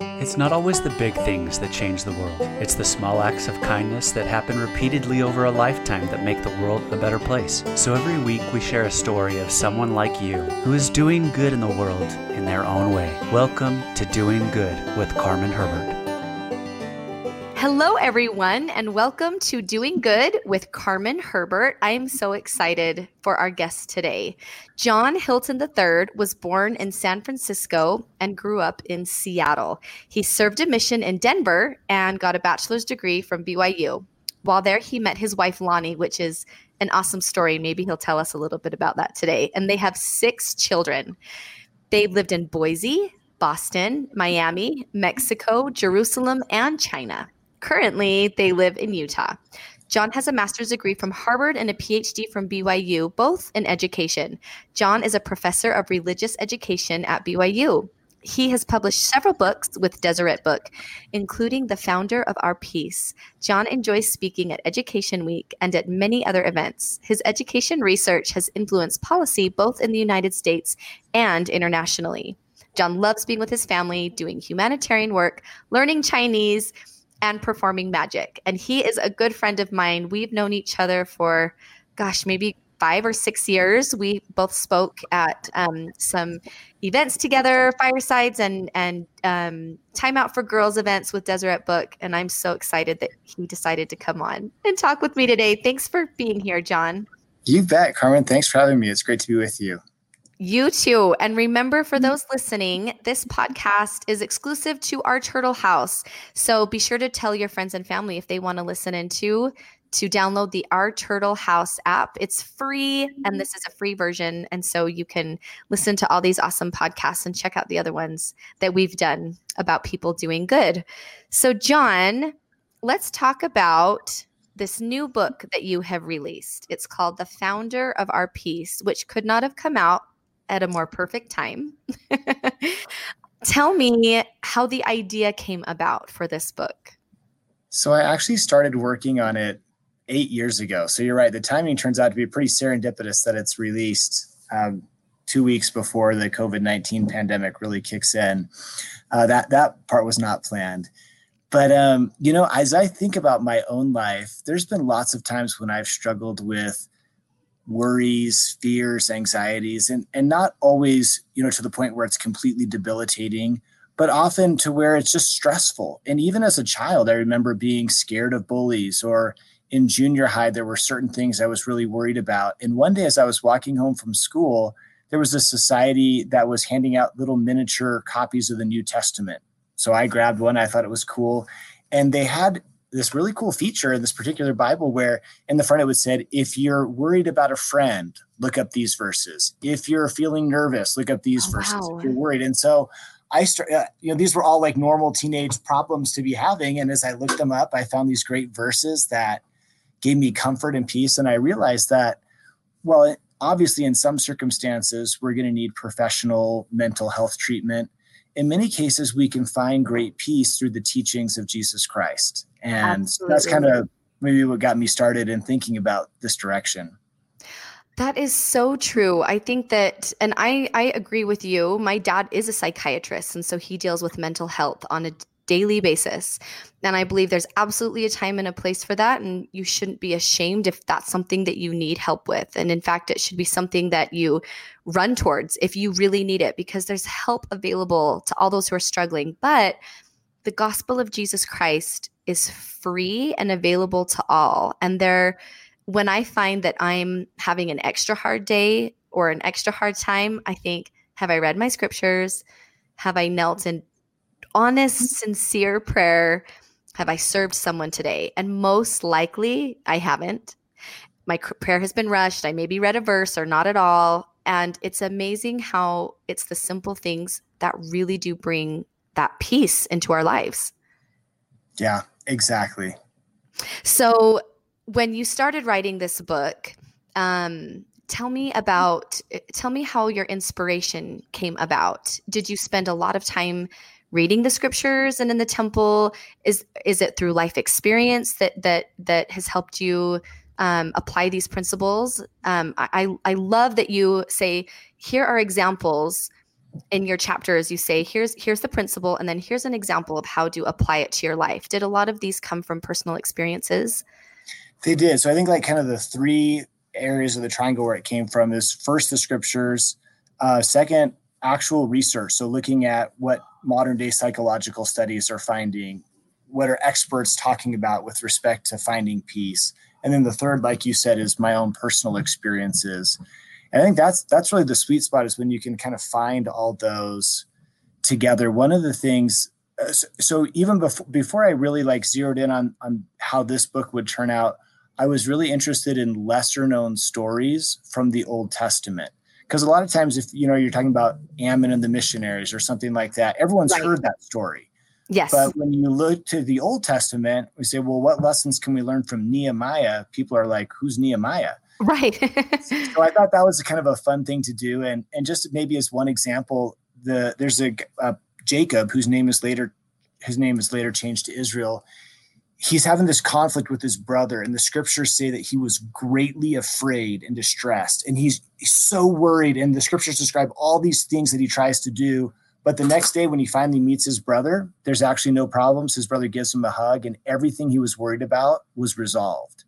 It's not always the big things that change the world. It's the small acts of kindness that happen repeatedly over a lifetime that make the world a better place. So every week we share a story of someone like you who is doing good in the world in their own way. Welcome to Doing Good with Carmen Herbert. Hello, everyone, and welcome to Doing Good with Carmen Herbert. I am so excited for our guest today. John Hilton III was born in San Francisco and grew up in Seattle. He served a mission in Denver and got a bachelor's degree from BYU. While there, he met his wife, Lani, which is an awesome story. Maybe he'll tell us a little bit about that today. And they have six children. They've lived in Boise, Boston, Miami, Mexico, Jerusalem, and China. Currently, they live in Utah. John has a master's degree from Harvard and a PhD from BYU, both in education. John is a professor of religious education at BYU. He has published several books with Deseret Book, including the founder of Our Peace. John enjoys speaking at Education Week and at many other events. His education research has influenced policy both in the United States and internationally. John loves being with his family, doing humanitarian work, learning Chinese, and performing magic. And he is a good friend of mine. We've known each other for, gosh, maybe five or six years. We both spoke at um, some events together, firesides and and um, time out for girls events with Deseret Book. And I'm so excited that he decided to come on and talk with me today. Thanks for being here, John. You bet, Carmen. Thanks for having me. It's great to be with you. You too. And remember, for mm-hmm. those listening, this podcast is exclusive to our Turtle House. So be sure to tell your friends and family if they want to listen into to download the Our Turtle House app. It's free, and mm-hmm. this is a free version. And so you can listen to all these awesome podcasts and check out the other ones that we've done about people doing good. So, John, let's talk about this new book that you have released. It's called The Founder of Our Peace, which could not have come out at a more perfect time. Tell me how the idea came about for this book. So, I actually started working on it eight years ago. So, you're right. The timing turns out to be pretty serendipitous that it's released um, two weeks before the COVID 19 pandemic really kicks in. Uh, that, that part was not planned. But, um, you know, as I think about my own life, there's been lots of times when I've struggled with worries, fears, anxieties, and and not always, you know, to the point where it's completely debilitating, but often to where it's just stressful. And even as a child, I remember being scared of bullies or in junior high, there were certain things I was really worried about. And one day, as I was walking home from school, there was a society that was handing out little miniature copies of the New Testament. So I grabbed one. I thought it was cool. And they had this really cool feature in this particular Bible where in the front it was said, if you're worried about a friend, look up these verses. If you're feeling nervous, look up these oh, verses. Wow. If you're worried. And so I start, uh, you know, these were all like normal teenage problems to be having. And as I looked them up, I found these great verses that gave me comfort and peace. And I realized that, well, obviously in some circumstances, we're going to need professional mental health treatment in many cases, we can find great peace through the teachings of Jesus Christ. And Absolutely. that's kind of maybe what got me started in thinking about this direction. That is so true. I think that, and I, I agree with you. My dad is a psychiatrist, and so he deals with mental health on a daily basis. And I believe there's absolutely a time and a place for that. And you shouldn't be ashamed if that's something that you need help with. And in fact, it should be something that you run towards if you really need it, because there's help available to all those who are struggling. But the gospel of Jesus Christ is free and available to all. And there, when I find that I'm having an extra hard day or an extra hard time, I think, have I read my scriptures? Have I knelt and honest, sincere prayer have I served someone today? And most likely, I haven't. My prayer has been rushed. I maybe read a verse or not at all. And it's amazing how it's the simple things that really do bring that peace into our lives. Yeah, exactly. So, when you started writing this book, um, tell me about tell me how your inspiration came about. Did you spend a lot of time reading the scriptures and in the temple? Is is it through life experience that that that has helped you um, apply these principles? Um, I I love that you say here are examples in your chapters. You say here's here's the principle and then here's an example of how to apply it to your life. Did a lot of these come from personal experiences? They did. So i think like kind of the three areas of the triangle where it came from is first the scriptures. Uh, second actual research. So looking at what modern day psychological studies are finding what are experts talking about with respect to finding peace and then the third like you said is my own personal experiences and I think that's that's really the sweet spot is when you can kind of find all those together. One of the things, uh, so even before before I really like zeroed in on on how this book would turn out, I was really interested in lesser known stories from the Old Testament. Because a lot of times, if you know you're talking about Ammon and the missionaries or something like that, everyone's right. heard that story. Yes. But when you look to the Old Testament, we say, well, what lessons can we learn from Nehemiah? People are like, who's Nehemiah? Right. so I thought that was kind of a fun thing to do, and and just maybe as one example, the there's a, a Jacob whose name is later his name is later changed to Israel. He's having this conflict with his brother, and the scriptures say that he was greatly afraid and distressed, and he's, so worried. And the scriptures describe all these things that he tries to do. But the next day, when he finally meets his brother, there's actually no problems. His brother gives him a hug, and everything he was worried about was resolved.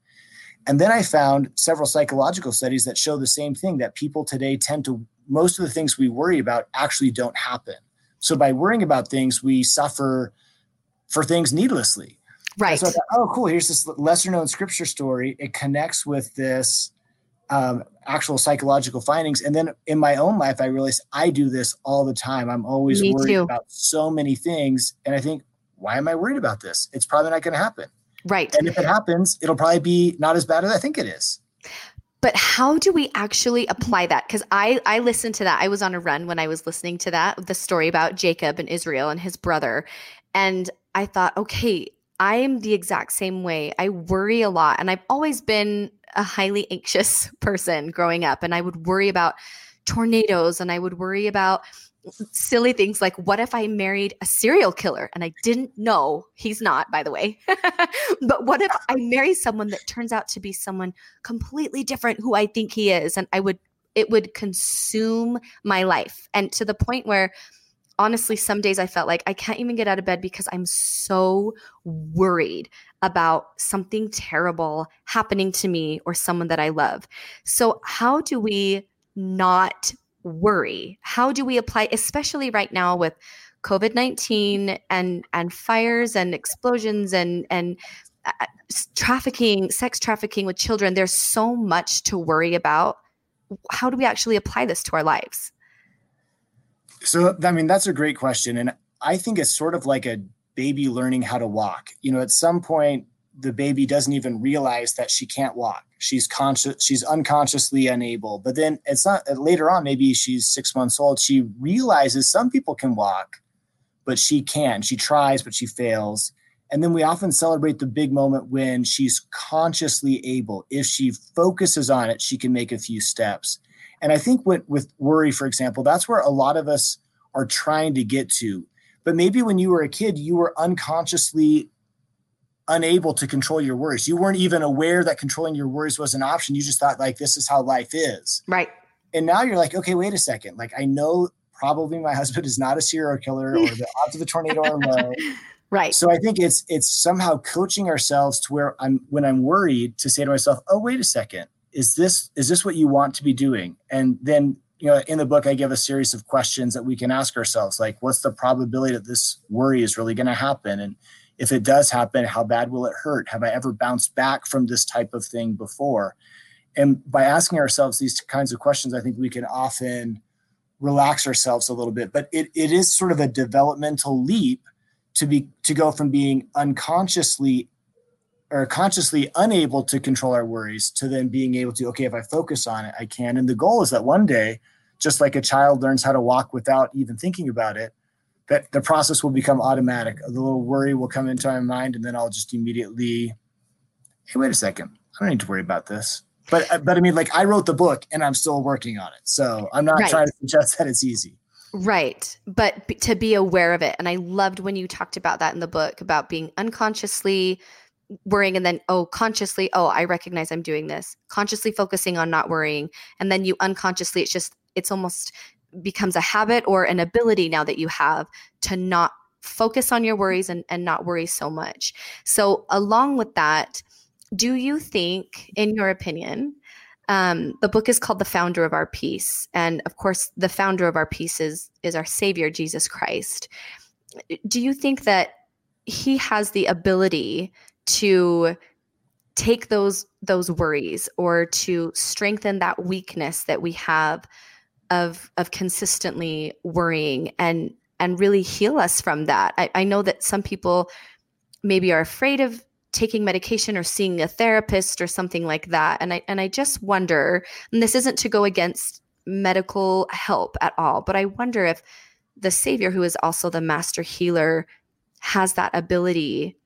And then I found several psychological studies that show the same thing that people today tend to, most of the things we worry about actually don't happen. So by worrying about things, we suffer for things needlessly. Right. So thought, oh, cool. Here's this lesser known scripture story. It connects with this um, actual psychological findings. And then in my own life, I realized I do this all the time. I'm always Me worried too. about so many things. And I think, why am I worried about this? It's probably not going to happen. Right. And if it happens, it'll probably be not as bad as I think it is. But how do we actually apply that? Because I I listened to that. I was on a run when I was listening to that, the story about Jacob and Israel and his brother. And I thought, okay, I am the exact same way. I worry a lot. And I've always been a highly anxious person growing up. And I would worry about tornadoes and I would worry about silly things like what if I married a serial killer and I didn't know he's not, by the way. but what if I marry someone that turns out to be someone completely different who I think he is? And I would, it would consume my life. And to the point where, honestly, some days I felt like I can't even get out of bed because I'm so worried about something terrible happening to me or someone that I love. So, how do we not worry? How do we apply, especially right now with COVID nineteen and and fires and explosions and and uh, trafficking, sex trafficking with children? There's so much to worry about. How do we actually apply this to our lives? So, I mean, that's a great question, and I think it's sort of like a baby learning how to walk. You know, at some point, the baby doesn't even realize that she can't walk. She's conscious, she's unconsciously unable. But then it's not uh, later on, maybe she's six months old. She realizes some people can walk, but she can. She tries, but she fails. And then we often celebrate the big moment when she's consciously able. If she focuses on it, she can make a few steps. And I think with, with worry, for example, that's where a lot of us are trying to get to. But maybe when you were a kid, you were unconsciously unable to control your worries. You weren't even aware that controlling your worries was an option. You just thought like this is how life is. Right. And now you're like, okay, wait a second. Like I know probably my husband is not a serial killer or the odds of a tornado are low. Right. So I think it's it's somehow coaching ourselves to where I'm when I'm worried to say to myself, oh wait a second, is this is this what you want to be doing? And then you know in the book I give a series of questions that we can ask ourselves like what's the probability that this worry is really going to happen and if it does happen, how bad will it hurt? Have I ever bounced back from this type of thing before? And by asking ourselves these kinds of questions, I think we can often relax ourselves a little bit. But it, it is sort of a developmental leap to be to go from being unconsciously or consciously unable to control our worries to then being able to, okay, if I focus on it, I can. And the goal is that one day, just like a child learns how to walk without even thinking about it, that the process will become automatic. A little worry will come into my mind, and then I'll just immediately, hey, wait a second, I don't need to worry about this. But uh, but I mean, like I wrote the book, and I'm still working on it, so I'm not right. trying to suggest that it's easy. Right. But b- to be aware of it. And I loved when you talked about that in the book about being unconsciously worrying and then, oh, consciously, oh, I recognize I'm doing this, consciously focusing on not worrying. And then you unconsciously, it's just, it's almost becomes a habit or an ability now that you have to not focus on your worries and, and not worry so much. So, along with that, do you think, in your opinion, um, the book is called The Founder of Our Peace. And of course, the founder of our peace is, is our Savior, Jesus Christ. Do you think that he has the ability to take those those worries or to strengthen that weakness that we have of of consistently worrying and and really heal us from that. I, I know that some people maybe are afraid of taking medication or seeing a therapist or something like that. And I and I just wonder, and this isn't to go against medical help at all, but I wonder if the Savior, who is also the master healer, has that ability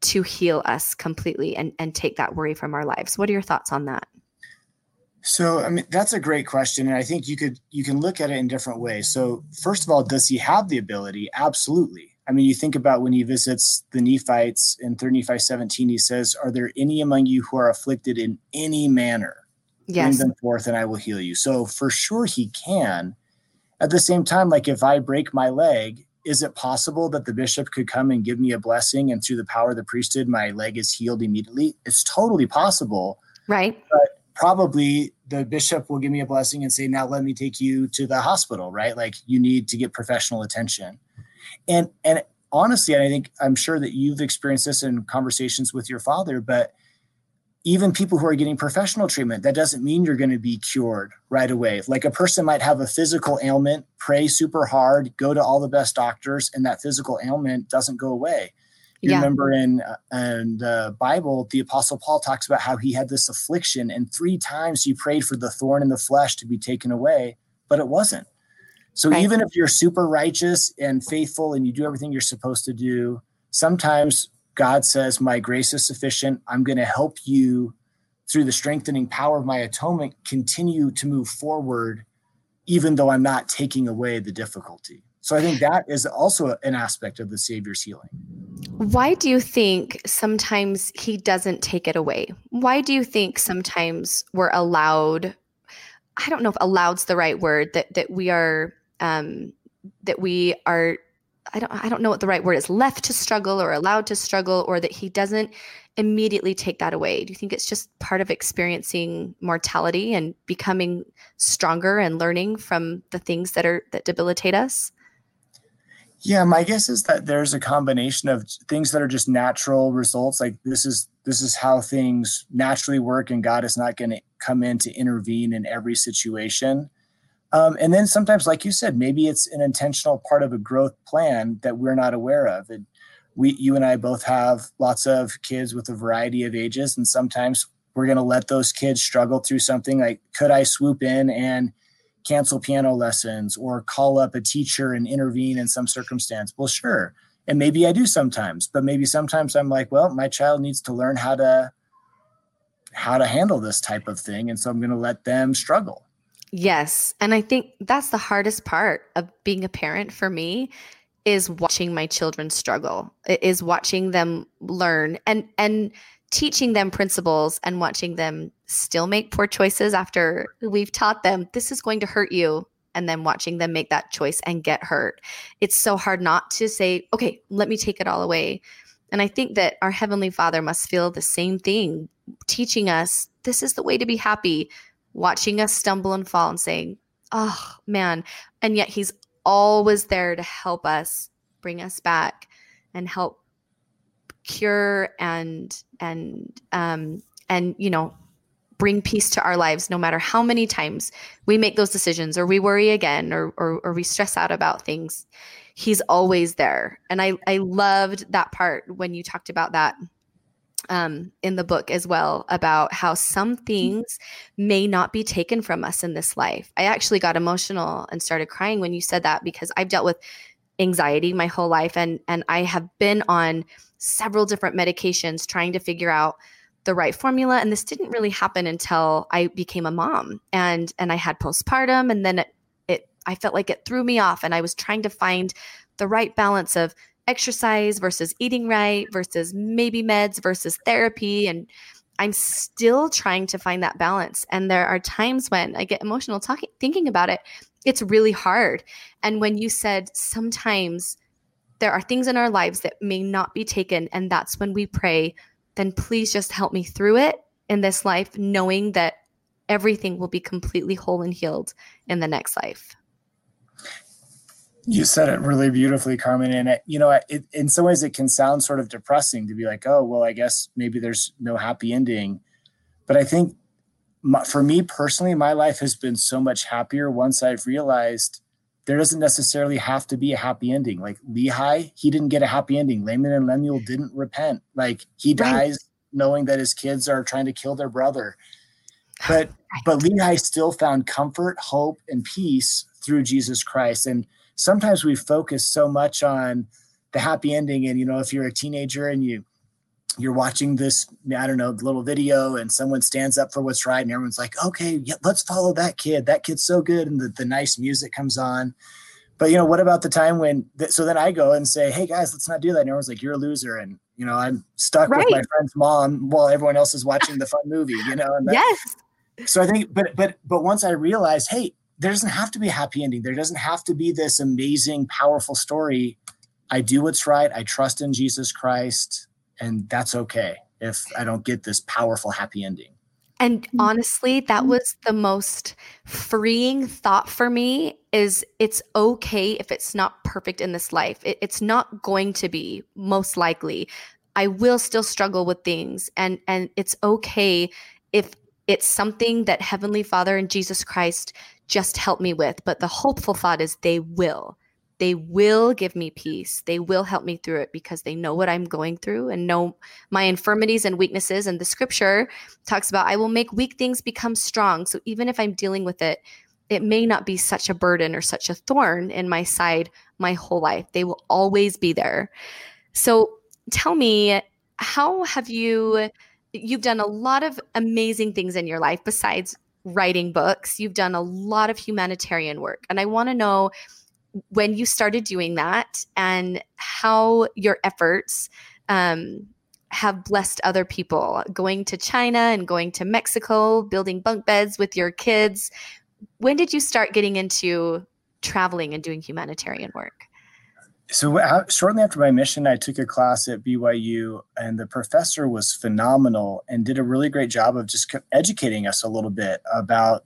to heal us completely and, and take that worry from our lives. What are your thoughts on that? So, I mean, that's a great question, and I think you could you can look at it in different ways. So, first of all, does he have the ability? Absolutely. I mean, you think about when he visits the Nephites in 3 Nephi 17, he says, Are there any among you who are afflicted in any manner? Yes. Bring them forth and I will heal you. So, for sure, he can. At the same time, like if I break my leg, is it possible that the bishop could come and give me a blessing and through the power of the priesthood, my leg is healed immediately? It's totally possible. Right. But probably the bishop will give me a blessing and say, now let me take you to the hospital, right? Like you need to get professional attention. And and honestly, I think I'm sure that you've experienced this in conversations with your father, but even people who are getting professional treatment, that doesn't mean you're going to be cured right away. Like a person might have a physical ailment, pray super hard, go to all the best doctors, and that physical ailment doesn't go away. You yeah. remember in, uh, in the Bible, the Apostle Paul talks about how he had this affliction, and three times he prayed for the thorn in the flesh to be taken away, but it wasn't. So right. even if you're super righteous and faithful and you do everything you're supposed to do, sometimes God says, My grace is sufficient. I'm going to help you through the strengthening power of my atonement continue to move forward, even though I'm not taking away the difficulty. So I think that is also an aspect of the Savior's healing. Why do you think sometimes he doesn't take it away? Why do you think sometimes we're allowed? I don't know if "allowed's" the right word. That that we are um, that we are. I don't. I don't know what the right word is. Left to struggle or allowed to struggle, or that he doesn't immediately take that away. Do you think it's just part of experiencing mortality and becoming stronger and learning from the things that are that debilitate us? Yeah, my guess is that there's a combination of things that are just natural results. Like this is this is how things naturally work, and God is not going to come in to intervene in every situation. Um, and then sometimes, like you said, maybe it's an intentional part of a growth plan that we're not aware of. And we, you and I, both have lots of kids with a variety of ages, and sometimes we're going to let those kids struggle through something. Like, could I swoop in and cancel piano lessons or call up a teacher and intervene in some circumstance? Well, sure. And maybe I do sometimes, but maybe sometimes I'm like, well, my child needs to learn how to how to handle this type of thing. And so I'm going to let them struggle. Yes. And I think that's the hardest part of being a parent for me is watching my children struggle. It is watching them learn and and teaching them principles and watching them still make poor choices after we've taught them this is going to hurt you and then watching them make that choice and get hurt. It's so hard not to say, okay, let me take it all away. And I think that our Heavenly Father must feel the same thing, teaching us this is the way to be happy, watching us stumble and fall and saying, oh man. And yet He's always there to help us bring us back and help cure and and um and you know bring peace to our lives no matter how many times we make those decisions or we worry again or, or, or we stress out about things he's always there and i i loved that part when you talked about that um, in the book as well about how some things may not be taken from us in this life. I actually got emotional and started crying when you said that because I've dealt with anxiety my whole life and and I have been on several different medications trying to figure out the right formula and this didn't really happen until I became a mom and and I had postpartum and then it, it I felt like it threw me off and I was trying to find the right balance of exercise versus eating right versus maybe meds versus therapy and I'm still trying to find that balance. And there are times when I get emotional talking, thinking about it. It's really hard. And when you said sometimes there are things in our lives that may not be taken, and that's when we pray, then please just help me through it in this life, knowing that everything will be completely whole and healed in the next life. You said it really beautifully, Carmen. And it, you know, it, in some ways, it can sound sort of depressing to be like, "Oh, well, I guess maybe there's no happy ending." But I think, my, for me personally, my life has been so much happier once I've realized there doesn't necessarily have to be a happy ending. Like Lehi, he didn't get a happy ending. Laman and Lemuel didn't repent. Like he dies right. knowing that his kids are trying to kill their brother. But but Lehi still found comfort, hope, and peace through Jesus Christ. And sometimes we focus so much on the happy ending. And you know, if you're a teenager and you you're watching this, I don't know, little video, and someone stands up for what's right, and everyone's like, okay, yeah, let's follow that kid. That kid's so good, and the, the nice music comes on. But you know, what about the time when? Th- so then I go and say, "Hey guys, let's not do that." And everyone's like, "You're a loser," and you know, I'm stuck right. with my friend's mom while everyone else is watching the fun movie. You know, and that, yes, so I think, but but but once I realized, hey, there doesn't have to be a happy ending. There doesn't have to be this amazing, powerful story. I do what's right. I trust in Jesus Christ, and that's okay if I don't get this powerful happy ending. And mm-hmm. honestly, that mm-hmm. was the most freeing thought for me is it's okay if it's not perfect in this life. It, it's not going to be most likely. I will still struggle with things and and it's okay if it's something that Heavenly Father and Jesus Christ just help me with. But the hopeful thought is they will. They will give me peace. They will help me through it because they know what I'm going through and know my infirmities and weaknesses. And the scripture talks about, I will make weak things become strong. So even if I'm dealing with it, it may not be such a burden or such a thorn in my side my whole life. They will always be there. So tell me, how have you you've done a lot of amazing things in your life besides writing books. You've done a lot of humanitarian work. And I want to know when you started doing that and how your efforts um, have blessed other people going to China and going to Mexico, building bunk beds with your kids. When did you start getting into traveling and doing humanitarian work? So shortly after my mission, I took a class at BYU, and the professor was phenomenal and did a really great job of just educating us a little bit about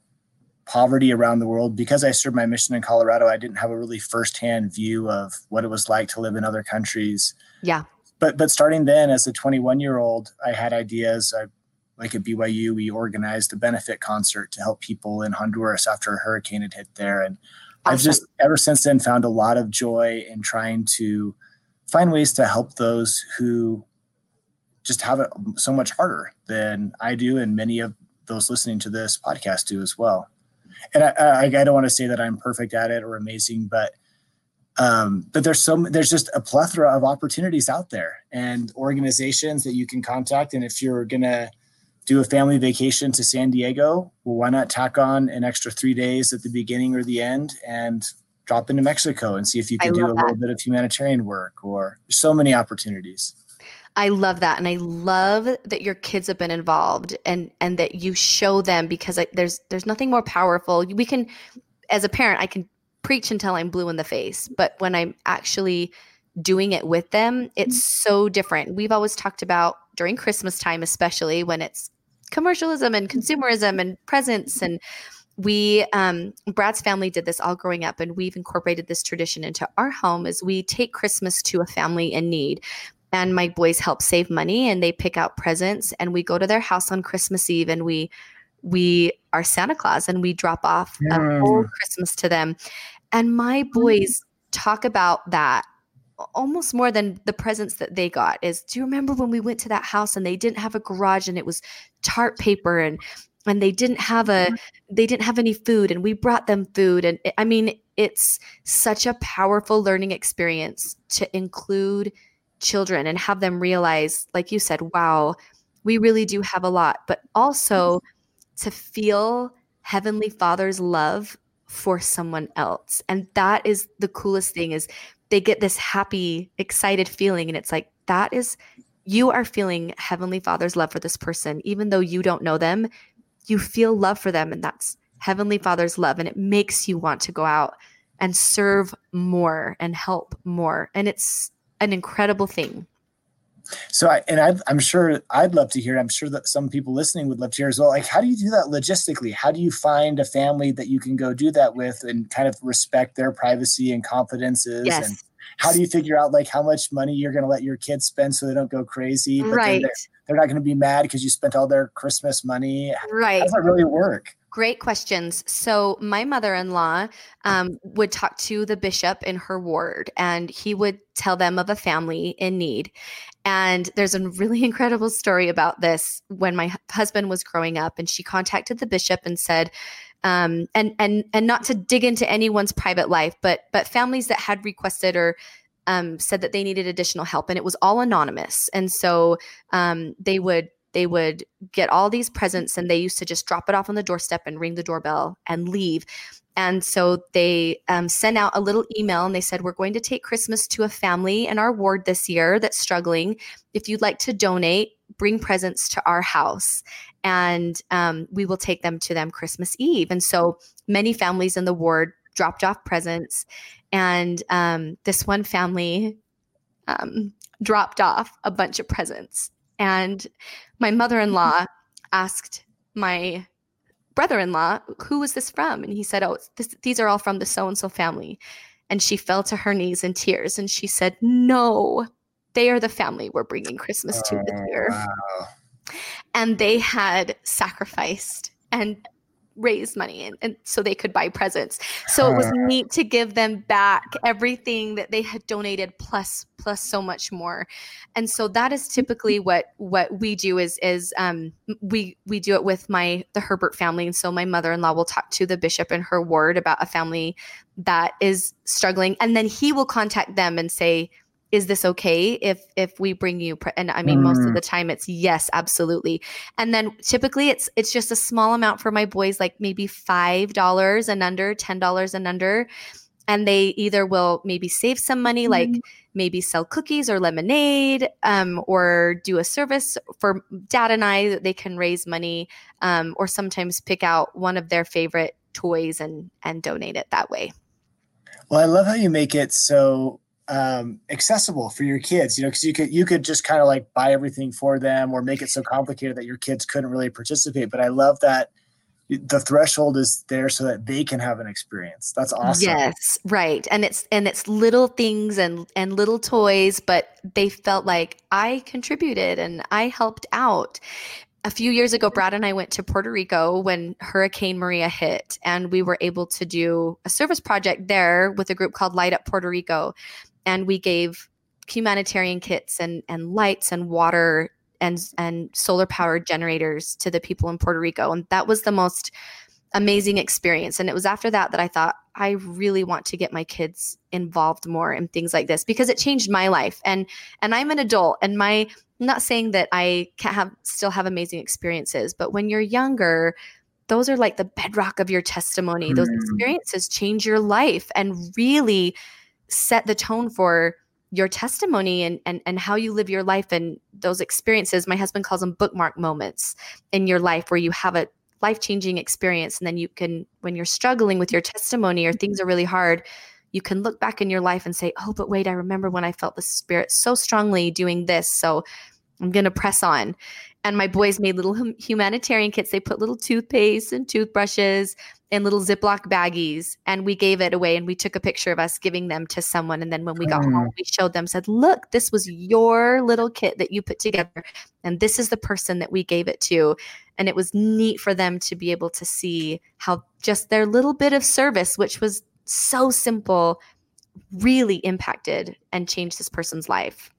poverty around the world. Because I served my mission in Colorado, I didn't have a really firsthand view of what it was like to live in other countries. Yeah. But but starting then, as a 21 year old, I had ideas. I, like at BYU, we organized a benefit concert to help people in Honduras after a hurricane had hit there, and. I've just ever since then found a lot of joy in trying to find ways to help those who just have it so much harder than I do, and many of those listening to this podcast do as well. And I, I, I don't want to say that I'm perfect at it or amazing, but um, but there's so there's just a plethora of opportunities out there and organizations that you can contact. And if you're gonna do a family vacation to San Diego, well, why not tack on an extra three days at the beginning or the end and drop into Mexico and see if you can do a that. little bit of humanitarian work or so many opportunities. I love that, and I love that your kids have been involved, and and that you show them because I, there's there's nothing more powerful. We can, as a parent, I can preach until I'm blue in the face, but when I'm actually doing it with them, it's mm-hmm. so different. We've always talked about during Christmas time, especially when it's commercialism and consumerism and presents. And we um, brad's family did this all growing up and we've incorporated this tradition into our home is we take christmas to a family in need. And my boys help save money and they pick out presents and we go to their house on christmas eve and we we are santa claus and we drop off a whole christmas to them. And my boys talk about that almost more than the presents that they got is do you remember when we went to that house and they didn't have a garage and it was tar paper and and they didn't have a mm-hmm. they didn't have any food and we brought them food? And i mean it's such a powerful learning experience to include children and have them realize like you said wow we really do have a lot. But also to feel heavenly father's love for someone else. And that is the coolest thing is they get this happy, excited feeling. And it's like, that is you are feeling Heavenly Father's love for this person, even though you don't know them, you feel love for them. And that's Heavenly Father's love. And it makes you want to go out and serve more and help more. And it's an incredible thing. So, I, and I, I'm sure I'd love to hear. I'm sure that some people listening would love to hear as well. Like, how do you do that logistically? How do you find a family that you can go do that with and kind of respect their privacy and confidences? Yes. And how do you figure out like how much money you're going to let your kids spend so they don't go crazy? But right. They're, they're not going to be mad because you spent all their Christmas money. Right. How does that really work? Great questions. So, my mother in law um, would talk to the bishop in her ward, and he would tell them of a family in need. And there's a really incredible story about this when my husband was growing up, and she contacted the bishop and said, um, and and and not to dig into anyone's private life, but but families that had requested or um, said that they needed additional help, and it was all anonymous, and so um, they would they would get all these presents and they used to just drop it off on the doorstep and ring the doorbell and leave. And so they um, sent out a little email and they said we're going to take christmas to a family in our ward this year that's struggling. If you'd like to donate bring presents to our house. And um, we will take them to them christmas eve. And so many families in the ward dropped off presents. And um, this one family um, dropped off a bunch of presents and my mother in law asked my brother in law, who was this from? And he said, Oh, this, these are all from the so and so family. And she fell to her knees in tears and she said, No, they are the family we're bringing Christmas to this oh, year. Wow. And they had sacrificed and raise money and, and, so they could buy presents. So it was neat to give them back everything that they had donated plus plus so much more. And so that is typically what what we do is is um we we do it with my the Herbert family. And so my mother-in-law will talk to the bishop in her ward about a family that is struggling and then he will contact them and say is this okay if if we bring you pre-? and i mean mm. most of mm. the time it's yes absolutely and then typically it's it's just a small amount for my boys like maybe five dollars and under ten dollars and under and they either will maybe save some money like mm. maybe sell cookies or lemonade um, or do a service for dad and i that they can raise money um, or sometimes pick out one of their favorite toys and and donate it that way well i love how you make it so um, accessible for your kids, you know, because you could you could just kind of like buy everything for them or make it so complicated that your kids couldn't really participate. But I love that the threshold is there so that they can have an experience. That's awesome. Yes, right. And it's and it's little things and and little toys, but they felt like I contributed and I helped out. A few years ago, Brad and I went to Puerto Rico when Hurricane Maria hit, and we were able to do a service project there with a group called Light Up Puerto Rico and we gave humanitarian kits and and lights and water and and solar powered generators to the people in Puerto Rico. And that was the most amazing experience. And it was after that that I thought I really want to get my kids involved more in things like this because it changed my life. And and I'm an adult and my I'm not saying that I can't have still have amazing experiences but when you're younger those are like the bedrock of your testimony. Those mm. experiences change your life and really set the tone for your testimony and, and and how you live your life and those experiences. My husband calls them bookmark moments in your life where you have a life-changing experience and then you can when you're struggling with your testimony or things are really hard you can look back in your life and say oh but wait i remember when i felt the spirit so strongly doing this so i'm going to press on and my boys made little humanitarian kits they put little toothpaste and toothbrushes in little Ziploc baggies and we gave it away and we took a picture of us giving them to someone. And then when we got mm. home, we showed them, said, Look, this was your little kit that you put together. And this is the person that we gave it to. And it was neat for them to be able to see how just their little bit of service, which was so simple, really impacted and changed this person's life.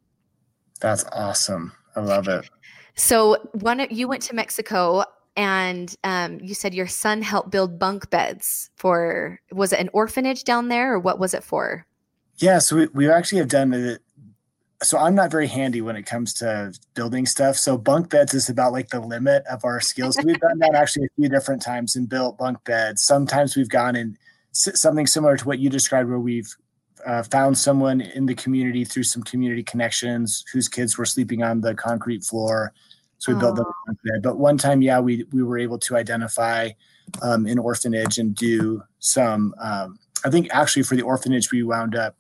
That's awesome. I love it. So one you went to Mexico and um, you said your son helped build bunk beds for was it an orphanage down there or what was it for? Yeah so we, we actually have done it so i'm not very handy when it comes to building stuff so bunk beds is about like the limit of our skills we've done that actually a few different times and built bunk beds. Sometimes we've gone in something similar to what you described where we've uh, found someone in the community through some community connections whose kids were sleeping on the concrete floor. So we built them bed. But one time, yeah, we we were able to identify um, an orphanage and do some. Um, I think actually for the orphanage, we wound up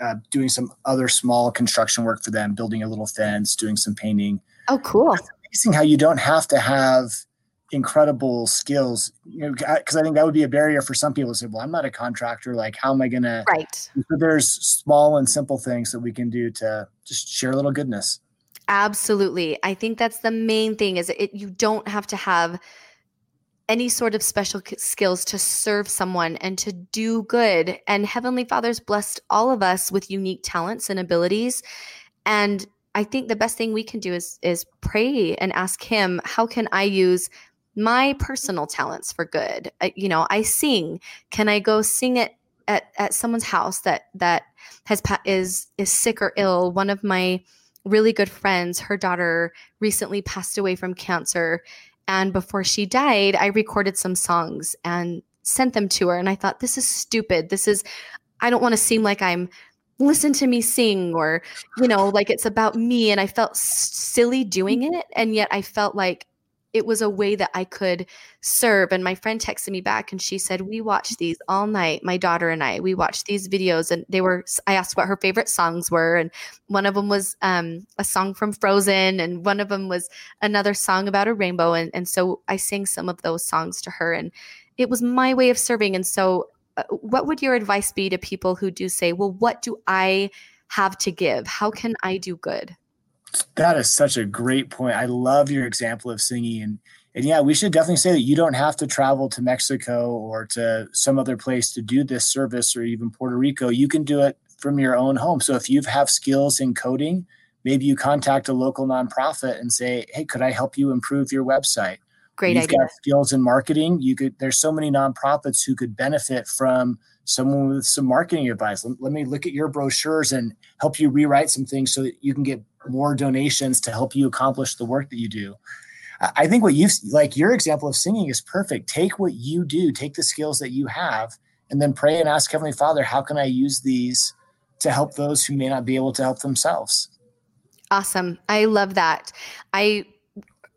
uh, doing some other small construction work for them, building a little fence, doing some painting. Oh, cool! It's amazing how you don't have to have incredible skills you know because i think that would be a barrier for some people to say well i'm not a contractor like how am i gonna right. So there's small and simple things that we can do to just share a little goodness. Absolutely. I think that's the main thing is it you don't have to have any sort of special skills to serve someone and to do good. And heavenly father's blessed all of us with unique talents and abilities. And I think the best thing we can do is is pray and ask him, how can I use my personal talents for good. I, you know, I sing. Can I go sing it at, at someone's house that that has is is sick or ill? One of my really good friends, her daughter recently passed away from cancer, and before she died, I recorded some songs and sent them to her. And I thought, this is stupid. This is I don't want to seem like I'm listen to me sing or you know like it's about me and i felt silly doing mm-hmm. it and yet i felt like it was a way that I could serve. And my friend texted me back and she said, We watched these all night, my daughter and I. We watched these videos and they were, I asked what her favorite songs were. And one of them was um, a song from Frozen and one of them was another song about a rainbow. And, and so I sang some of those songs to her and it was my way of serving. And so, uh, what would your advice be to people who do say, Well, what do I have to give? How can I do good? That is such a great point. I love your example of singing and and yeah, we should definitely say that you don't have to travel to Mexico or to some other place to do this service or even Puerto Rico. You can do it from your own home. So if you have skills in coding, maybe you contact a local nonprofit and say, "Hey, could I help you improve your website?" Great You've idea. got skills in marketing. You could. There's so many nonprofits who could benefit from someone with some marketing advice. Let, let me look at your brochures and help you rewrite some things so that you can get more donations to help you accomplish the work that you do. I think what you've like your example of singing is perfect. Take what you do, take the skills that you have, and then pray and ask Heavenly Father, how can I use these to help those who may not be able to help themselves? Awesome. I love that. I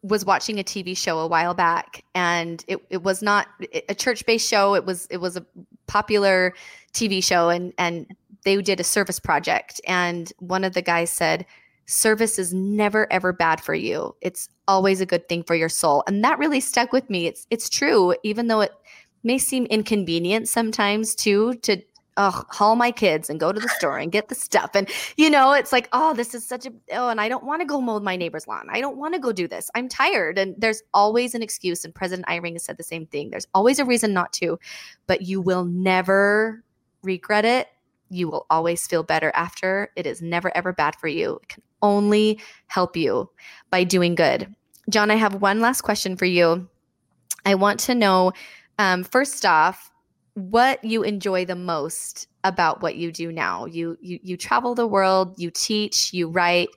was watching a TV show a while back and it, it was not a church-based show. It was it was a popular TV show and and they did a service project and one of the guys said service is never ever bad for you. It's always a good thing for your soul. And that really stuck with me. It's it's true even though it may seem inconvenient sometimes too to oh, haul my kids and go to the store and get the stuff. And you know, it's like, oh, this is such a oh, and I don't want to go mow my neighbor's lawn. I don't want to go do this. I'm tired. And there's always an excuse. And President Eyring has said the same thing. There's always a reason not to, but you will never regret it. You will always feel better after. It is never ever bad for you. It can only help you by doing good. John, I have one last question for you. I want to know, um, first off, what you enjoy the most about what you do now. You you you travel the world, you teach, you write.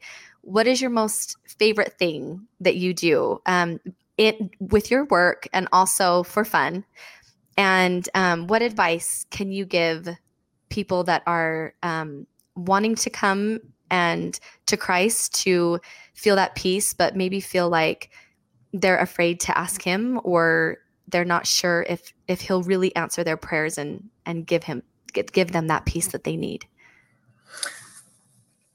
What is your most favorite thing that you do um, it with your work and also for fun? And um, what advice can you give people that are um, wanting to come and to Christ to feel that peace, but maybe feel like they're afraid to ask Him or they're not sure if if he'll really answer their prayers and and give him give them that peace that they need.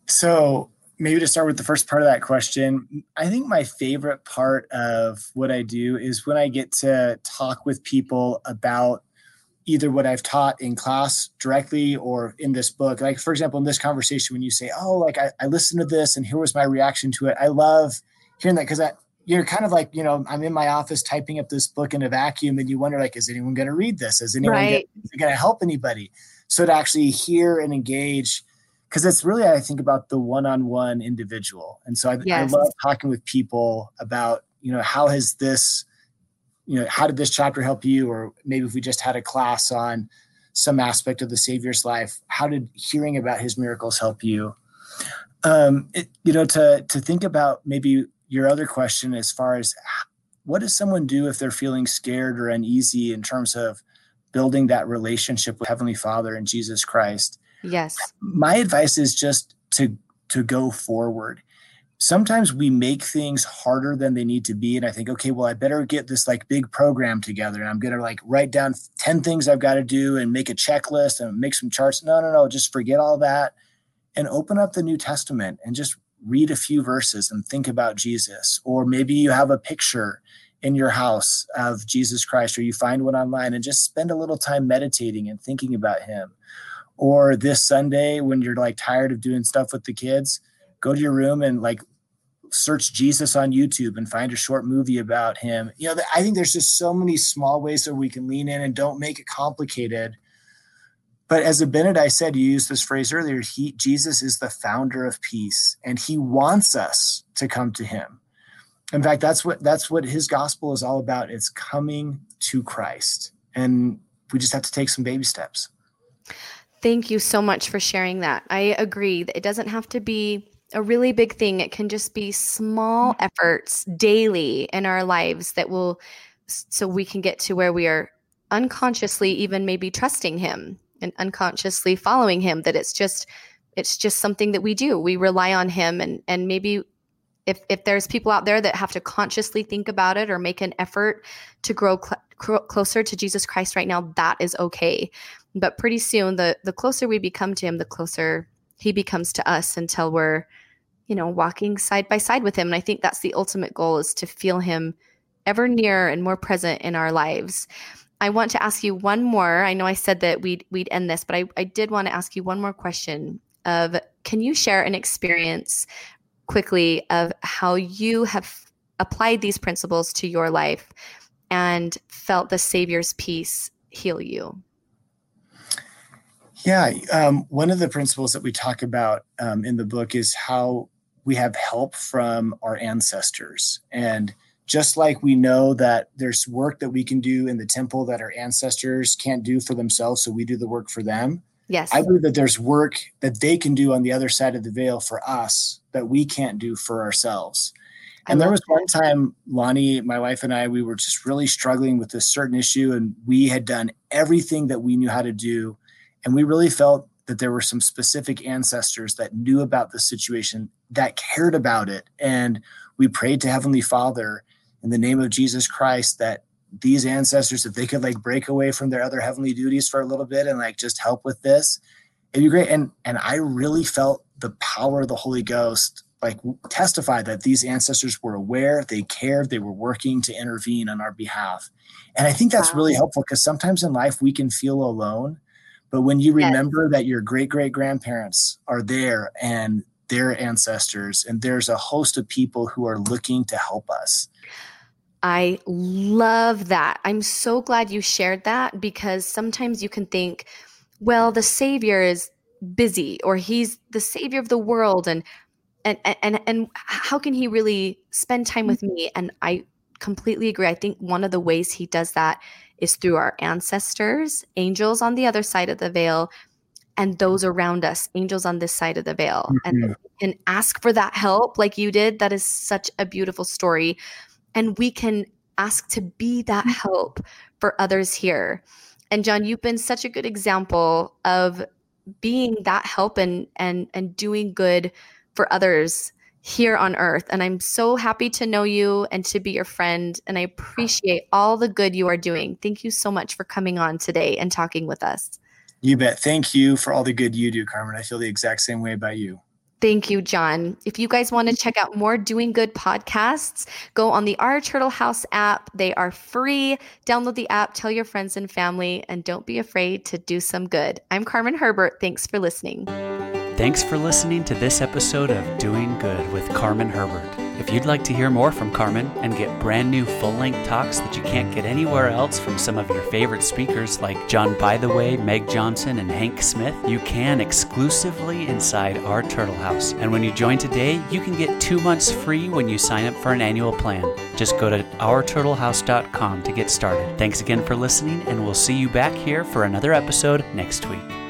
So maybe to start with the first part of that question i think my favorite part of what i do is when i get to talk with people about either what i've taught in class directly or in this book. Like for example in this conversation when you say oh like i, I listened to this and here was my reaction to it i love hearing that because I, you're kind of like you know i'm in my office typing up this book in a vacuum and you wonder like is anyone going to read this? Is anyone right. going to help anybody? So to actually hear and engage because it's really i think about the one-on-one individual. And so I, yes. I love talking with people about you know how has this you know how did this chapter help you? Or maybe if we just had a class on some aspect of the savior's life how did hearing about his miracles help you? Um it, you know to to think about maybe your other question as far as what does someone do if they're feeling scared or uneasy in terms of building that relationship with Heavenly Father and Jesus Christ? Yes. My advice is just to to go forward. Sometimes we make things harder than they need to be. And I think, okay, well, I better get this like big program together. And I'm gonna like write down 10 things I've got to do and make a checklist and make some charts. No, no, no, just forget all that and open up the New Testament and just read a few verses and think about Jesus. Or maybe you have a picture in your house of Jesus Christ, or you find one online and just spend a little time meditating and thinking about him. Or this Sunday, when you're like tired of doing stuff with the kids, go to your room and like search Jesus on YouTube and find a short movie about him. You know, I think there's just so many small ways that we can lean in and don't make it complicated. But as a Bennett, I said, you used this phrase earlier, he, Jesus is the founder of peace and he wants us to come to him. In fact that's what that's what his gospel is all about. It's coming to christ and we just have to take some baby steps. Thank you so much for sharing that. I agree that it doesn't have to be a really big thing. It can just be small mm-hmm. efforts daily in our lives that will so we can get to where we are unconsciously even maybe trusting him and unconsciously following him that it's just it's just something that we do we rely on him and and maybe if if there's people out there that have to consciously think about it or make an effort to grow cl- closer to Jesus Christ right now, that is okay. But pretty soon, the the closer we become to Him, the closer He becomes to us until we're, you know, walking side by side with Him. And I think that's the ultimate goal: is to feel Him ever nearer and more present in our lives. I want to ask you one more. I know I said that we'd we'd end this, but I, I did want to ask you one more question of can you share an experience quickly of how you have applied these principles to your life and felt the Savior's peace heal you? Yeah, um, one of the principles that we talk about um, in the book is how we have help from our ancestors. And just like we know that there's work that we can do in the temple that our ancestors can't do for themselves, so we do the work for them, Yes. I believe that there's work that they can do on the other side of the veil for us that we can't do for ourselves. And there was one time, Lani, my wife, and I, we were just really struggling with this certain issue, and we had done everything that we knew how to do. And we really felt that there were some specific ancestors that knew about the situation, that cared about it. And we prayed to Heavenly Father in the name of Jesus Christ that these ancestors if they could like break away from their other heavenly duties for a little bit and like just help with this it'd be great and and i really felt the power of the holy ghost like testify that these ancestors were aware they cared they were working to intervene on our behalf and i think that's wow. really helpful because sometimes in life we can feel alone but when you remember yes. that your great great grandparents are there and their ancestors and there's a host of people who are looking to help us I love that. I'm so glad you shared that because sometimes you can think, well, the savior is busy or he's the savior of the world and and and and how can he really spend time with me? And I completely agree. I think one of the ways he does that is through our ancestors, angels on the other side of the veil, and those around us, angels on this side of the veil. Mm-hmm. And and ask for that help like you did. That is such a beautiful story and we can ask to be that mm-hmm. help for others here. And John, you've been such a good example of being that help and and and doing good for others here on earth. And I'm so happy to know you and to be your friend. And I appreciate all the good you are doing. Thank you so much for coming on today and talking with us. You bet. Thank you for all the good you do, Carmen. I feel the exact same way about you. Thank you, John. If you guys want to check out more Doing Good podcasts, go on the Our Turtle House app. They are free. Download the app, tell your friends and family, and don't be afraid to do some good. I'm Carmen Herbert. Thanks for listening. Thanks for listening to this episode of Doing Good with Carmen Herbert. If you'd like to hear more from Carmen and get brand new full length talks that you can't get anywhere else from some of your favorite speakers like John Bytheway, Meg Johnson, and Hank Smith, you can exclusively inside our Turtle House. And when you join today, you can get two months free when you sign up for an annual plan. Just go to ourturtlehouse.com to get started. Thanks again for listening, and we'll see you back here for another episode next week.